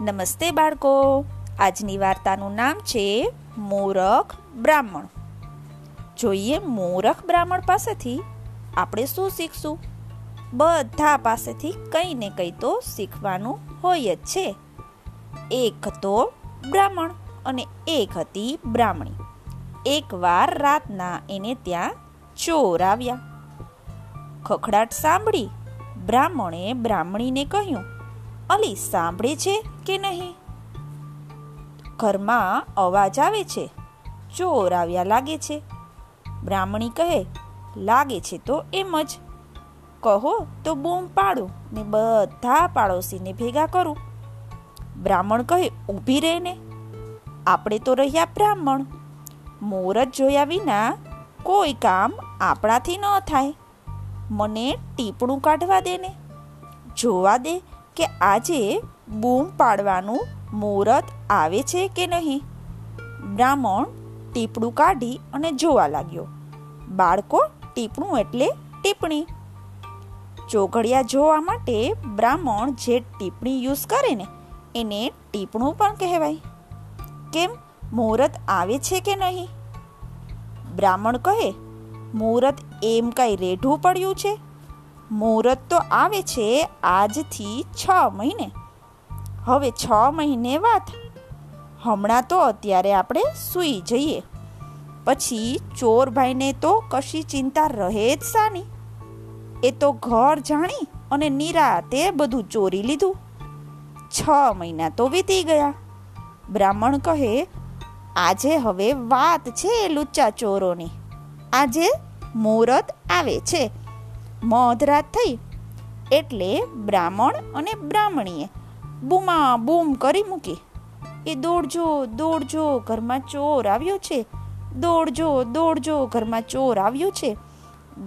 નમસ્તે બાળકો. આજની વાર્તાનું નામ છે મૂરખ બ્રાહ્મણ. જોઈએ મૂરખ બ્રાહ્મણ પાસેથી આપણે શું શીખશું? બધા પાસેથી કંઈ ને કંઈ તો શીખવાનું હોય જ છે. એક હતો બ્રાહ્મણ અને એક હતી બ્રાહ્મણી. એકવાર રાતના એને ત્યાં ચોર આવ્યા. ખખડાટ સાંભળી બ્રાહ્મણે બ્રાહ્મણીને કહ્યું અલી સાંભળે છે કે નહીં? ઘરમાં અવાજ આવે છે, ચોર આવ્યા લાગે છે. બ્રાહ્મણી કહે, લાગે છે તો એમ જ. કહો તો બૂમ પાડું ને બધા પાડોશીને ભેગા કરું. બ્રાહ્મણ કહે, ઊભી રહે ને. આપણે તો રહ્યા બ્રાહ્મણ. મુહૂર્ત જોયા વિના કોઈ કામ આપણાથી ન થાય. મને ટીપણું કાઢવા દે ને. જોવા દે કે આજે બૂમ પાડવાનું મુહૂર્ત આવે છે કે નહીં? બ્રાહ્મણ ટીપણું કાઢી અને જોવા લાગ્યો. બાળકો ટીપણું એટલે ટીપણી. ચોઘડિયા જોવા માટે બ્રાહ્મણ જે ટીપણી યુઝ કરે ને, એને ટીપણું પણ કહેવાય. કેમ? મુહૂર્ત આવે છે કે નહીં? બ્રાહ્મણ કહે, મુહૂર્ત એમ કઈ રેઢું પડ્યું છે? મુહૂર્ત તો આવે છે આજથી છ મહિને. હવે છ મહિને વાત. હમણાં તો અત્યારે આપણે સૂઈ જઈએ. પછી ચોરભાઈને તો કશી ચિંતા રહે જ સાની. એ તો ઘર જાણી અને નિરાતે બધું ચોરી લીધું. છ મહિના તો વીતી ગયા. બ્રાહ્મણ કહે, આજે હવે વાત છે લુચ્ચા ચોરોની આજે મુહૂર્ત આવે છે. મધરાત થઈ. એટલે બ્રાહ્મણ અને બ્રાહ્મણીએ બૂમા બૂમ કરી મૂકી. એ દોડજો દોડજો, ઘરમાં ચોર આવ્યો છે. દોડજો દોડજો, ઘરમાં ચોર આવ્યો છે.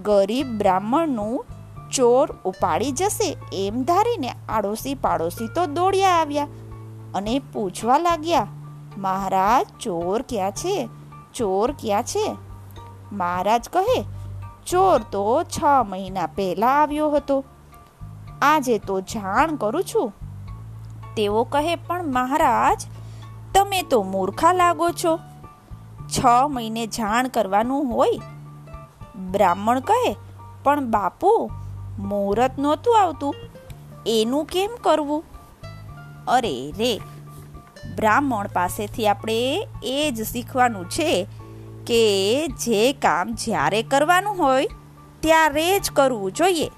ગરીબ બ્રાહ્મણનું ચોર ઉપાડી જશે એમ ધારીને આડોશી પાડોશી તો દોડ્યા આવ્યા અને પૂછવા લાગ્યા, મહારાજ, ચોર ક્યાં છે? ચોર ક્યાં છે? મહારાજ કહે ચોર તો છ મહિના પહેલા આવ્યો હતો. આજે તો જાણ કરું છું. તેઓ કહે, પણ મહારાજ, તમે તો મૂર્ખા લાગો છો. છ મહિને જાણ કરવાનું હોય. બ્રાહ્મણ કહે, પણ બાપુ, મુહૂર્ત નહોતું આવતું. એનું કેમ કરવું? અરે રે, બ્રાહ્મણ પાસેથી આપણે એ જ શીખવાનું છે કે જે કામ જ્યારે કરવાનું હોય, ત્યારે જ કરવું જોઈએ.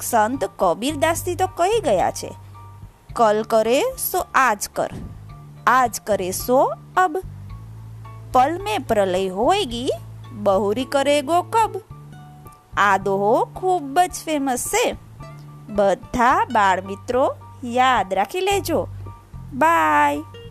સંત કબીરદાસથી તો કહી ગયા છે, કલ કરે સો આજ કર, આજ કરે સો અબ. પલ મેં પ્રલય હોયગી, બહુરી કરે ગો કબ. આ દોહો ખૂબ જ ફેમસ છે. બધા બાળ મિત્રો યાદ રાખી લેજો. બાય.